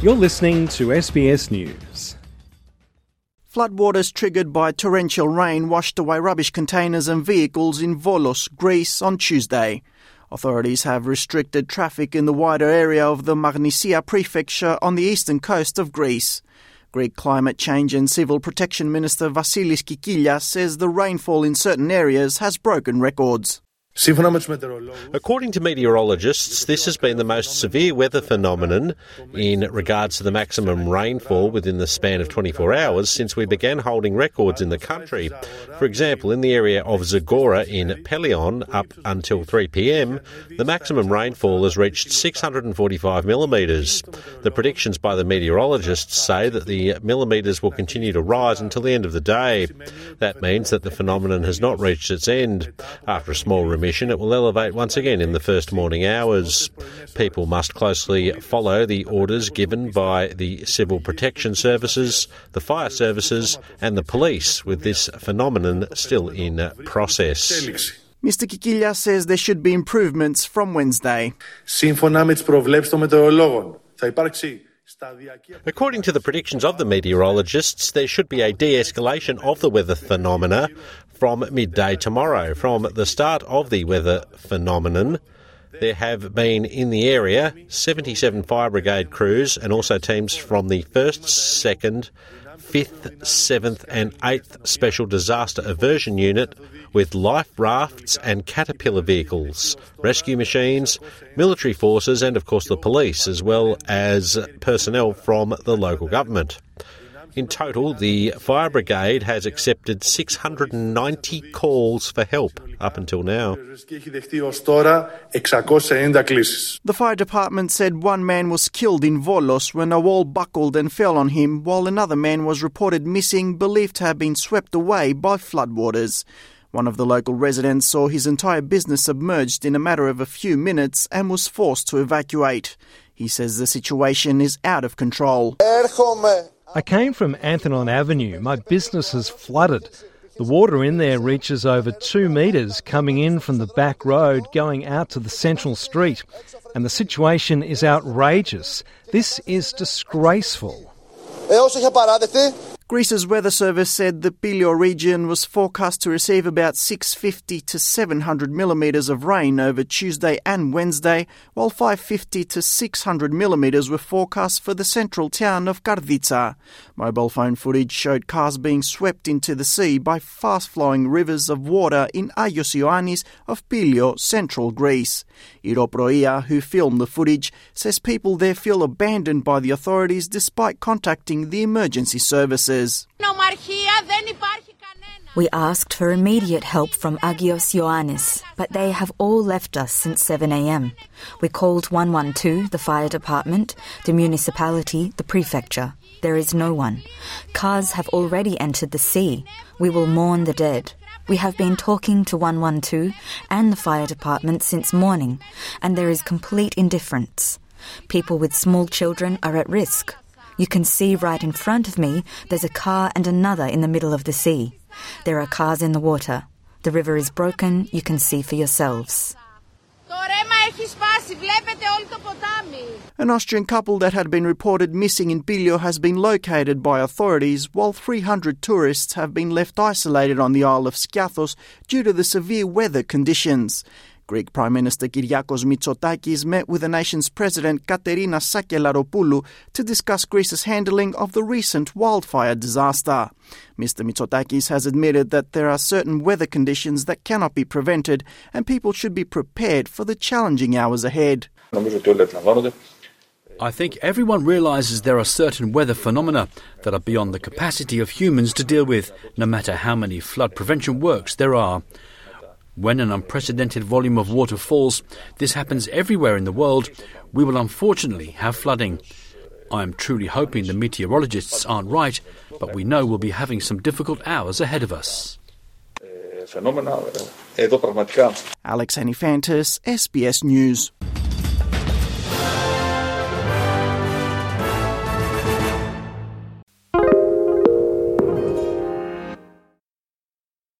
You're listening to SBS News. Floodwaters triggered by torrential rain washed away rubbish containers and vehicles in Volos, Greece on Tuesday. Authorities have restricted traffic in the wider area of the Magnesia prefecture on the eastern coast of Greece. Greek Climate Change and Civil Protection Minister Vasilis Kikilias says the rainfall in certain areas has broken records. According to meteorologists, this has been the most severe weather phenomenon in regards to the maximum rainfall within the span of 24 hours since we began holding records in the country. For example, in the area of Zagora in Pelion, up until 3 pm, the maximum rainfall has reached 645 millimetres. The predictions by the meteorologists say that the millimetres will continue to rise until the end of the day. That means that the phenomenon has not reached its end. After a small remission, it will elevate once again in the first morning hours. People must closely follow the orders given by the Civil Protection Services, the Fire Services, and the police, with this phenomenon still in process. Mr. Kikilias says there should be improvements from Wednesday. Σύμφωνα με τις προβλέψεις των μετεωρολόγων, θα υπάρξει According to the predictions of the meteorologists, there should be a de escalation of the weather phenomena from midday tomorrow. From the start of the weather phenomenon, there have been in the area 77 fire brigade crews and also teams from the 1st, 2nd, 5th, 7th, and 8th Special Disaster Aversion Unit with life rafts and caterpillar vehicles, rescue machines, military forces, and of course the police, as well as personnel from the local government. In total, the fire brigade has accepted 690 calls for help up until now. The fire department said one man was killed in Volos when a wall buckled and fell on him, while another man was reported missing, believed to have been swept away by floodwaters. One of the local residents saw his entire business submerged in a matter of a few minutes and was forced to evacuate. He says the situation is out of control. I came from Anthenon Avenue. My business has flooded. The water in there reaches over two metres coming in from the back road going out to the central street. And the situation is outrageous. This is disgraceful. Greece's weather service said the Pilio region was forecast to receive about 650 to 700 millimetres of rain over Tuesday and Wednesday, while 550 to 600 millimetres were forecast for the central town of Karditsa. Mobile phone footage showed cars being swept into the sea by fast flowing rivers of water in Agios Ioannis of Pilio, central Greece. Iroproia, who filmed the footage, says people there feel abandoned by the authorities despite contacting the emergency services. We asked for immediate help from Agios Ioannis, but they have all left us since 7am. We called 112, the fire department, the municipality, the prefecture. There is no one. Cars have already entered the sea. We will mourn the dead. We have been talking to 112 and the fire department since morning, and there is complete indifference. People with small children are at risk. You can see right in front of me there's a car and another in the middle of the sea. There are cars in the water. The river is broken, you can see for yourselves. An Austrian couple that had been reported missing in Pilio has been located by authorities, while 300 tourists have been left isolated on the Isle of Skiathos due to the severe weather conditions. Greek Prime Minister Kyriakos Mitsotakis met with the nation's president Katerina Sakellaropoulou to discuss Greece's handling of the recent wildfire disaster. Mr. Mitsotakis has admitted that there are certain weather conditions that cannot be prevented and people should be prepared for the challenging hours ahead. I think everyone realizes there are certain weather phenomena that are beyond the capacity of humans to deal with, no matter how many flood prevention works there are. When an unprecedented volume of water falls, this happens everywhere in the world, we will unfortunately have flooding. I am truly hoping the meteorologists aren't right, but we know we'll be having some difficult hours ahead of us. Alex Anifantis, SBS News.